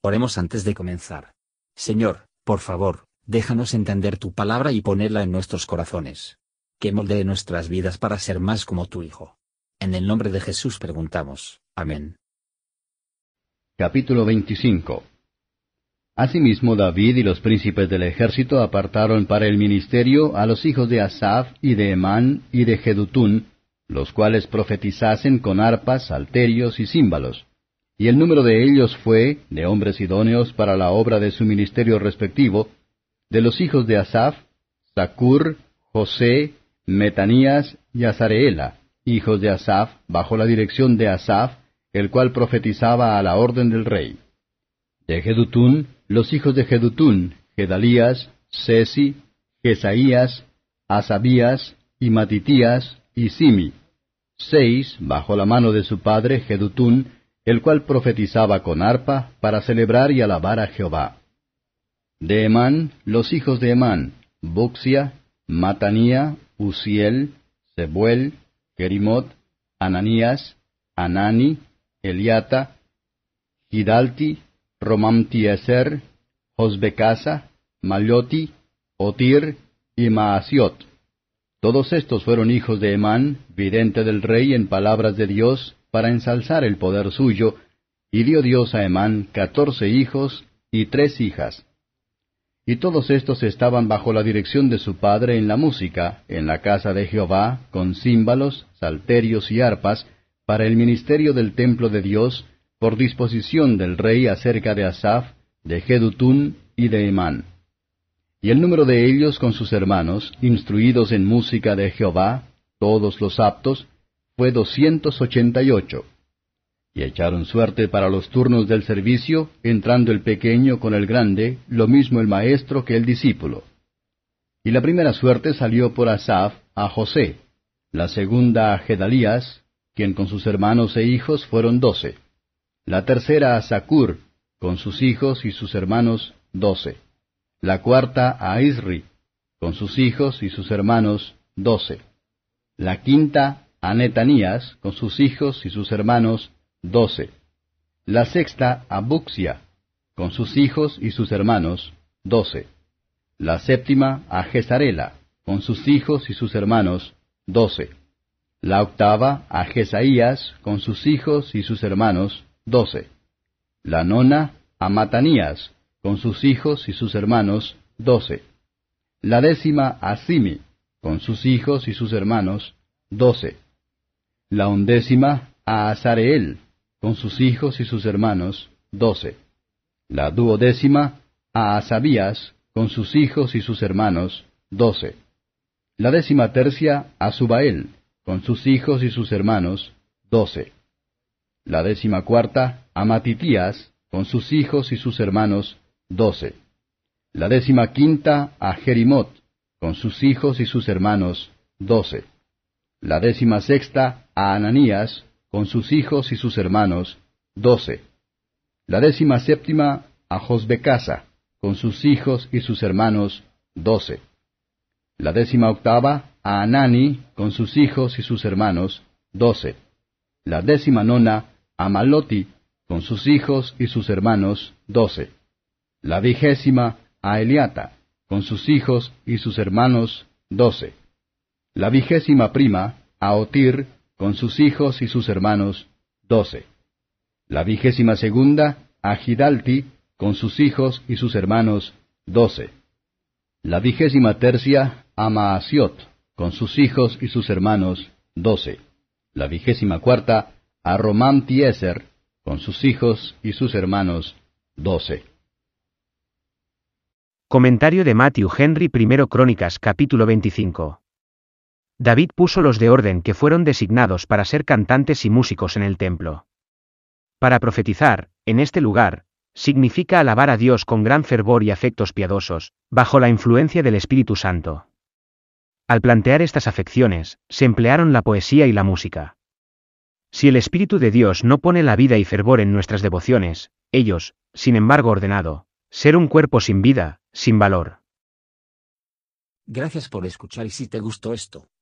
Oremos antes de comenzar. Señor, por favor, déjanos entender tu palabra y ponerla en nuestros corazones. Que moldee nuestras vidas para ser más como tu Hijo. En el nombre de Jesús preguntamos. Amén. Capítulo 25 Asimismo David y los príncipes del ejército apartaron para el ministerio a los hijos de Asaph y de Emán y de Jedutún, los cuales profetizasen con arpas, salterios y címbalos y el número de ellos fue, de hombres idóneos para la obra de su ministerio respectivo, de los hijos de Asaph, Zacur, José, Metanías y Azareela, hijos de Asaph, bajo la dirección de Asaph, el cual profetizaba a la orden del rey. De Gedutún, los hijos de Gedutún, Gedalías, Sesi, Jesaías, Asabías, y Matitías, y Simi, seis, bajo la mano de su padre Gedutún, el cual profetizaba con arpa para celebrar y alabar a Jehová. De Emán, los hijos de Emán, Buxia, Matanía, Uziel, Zebuel, Gerimot, Ananías, Anani, Eliata, Gidalti, Romamtieser, Josbecasa, Malioti, Otir y Maasiot. Todos estos fueron hijos de Emán, vidente del rey en palabras de Dios, para ensalzar el poder suyo, y dio Dios a Emán catorce hijos y tres hijas. Y todos estos estaban bajo la dirección de su padre en la música, en la casa de Jehová, con címbalos, salterios y arpas, para el ministerio del templo de Dios, por disposición del rey acerca de Asaph, de Jedutún y de Emán. Y el número de ellos con sus hermanos, instruidos en música de Jehová, todos los aptos, fue doscientos ochenta y ocho. Y echaron suerte para los turnos del servicio, entrando el pequeño con el grande, lo mismo el maestro que el discípulo. Y la primera suerte salió por Asaph a José, la segunda a Gedalías, quien con sus hermanos e hijos fueron doce. La tercera a Zacur, con sus hijos y sus hermanos doce. La cuarta a Isri, con sus hijos y sus hermanos doce. La quinta a Netanías, con sus hijos y sus hermanos, doce. La sexta a Buxia, con sus hijos y sus hermanos, doce. La séptima a Gesarela, con sus hijos y sus hermanos, doce. La octava a Jesaías, con sus hijos y sus hermanos, doce. La nona a Matanías, con sus hijos y sus hermanos, doce. La décima a Simi, con sus hijos y sus hermanos, doce la undécima a Azareel, con sus hijos y sus hermanos, doce. La duodécima a Asabías, con sus hijos y sus hermanos, doce. La décima tercia a Subael, con sus hijos y sus hermanos, doce. La décima cuarta a Matitías, con sus hijos y sus hermanos, doce. La décima quinta a Jerimot, con sus hijos y sus hermanos, doce. La décima sexta a Ananías, con sus hijos y sus hermanos, doce. La décima séptima a Josbecasa, con sus hijos y sus hermanos, doce. La décima octava a Anani, con sus hijos y sus hermanos, doce. La décima nona a Maloti, con sus hijos y sus hermanos, doce. La vigésima a Eliata, con sus hijos y sus hermanos, doce. La vigésima prima a Otir, con sus hijos y sus hermanos, doce. La vigésima segunda, a Gidalti, con sus hijos y sus hermanos, doce. La vigésima tercia, a Maasiot, con sus hijos y sus hermanos, doce. La vigésima cuarta, a Romam Tieser, con sus hijos y sus hermanos, doce. Comentario de Matthew Henry I Crónicas capítulo 25 David puso los de orden que fueron designados para ser cantantes y músicos en el templo. Para profetizar, en este lugar, significa alabar a Dios con gran fervor y afectos piadosos, bajo la influencia del Espíritu Santo. Al plantear estas afecciones, se emplearon la poesía y la música. Si el Espíritu de Dios no pone la vida y fervor en nuestras devociones, ellos, sin embargo ordenado, ser un cuerpo sin vida, sin valor. Gracias por escuchar y si te gustó esto,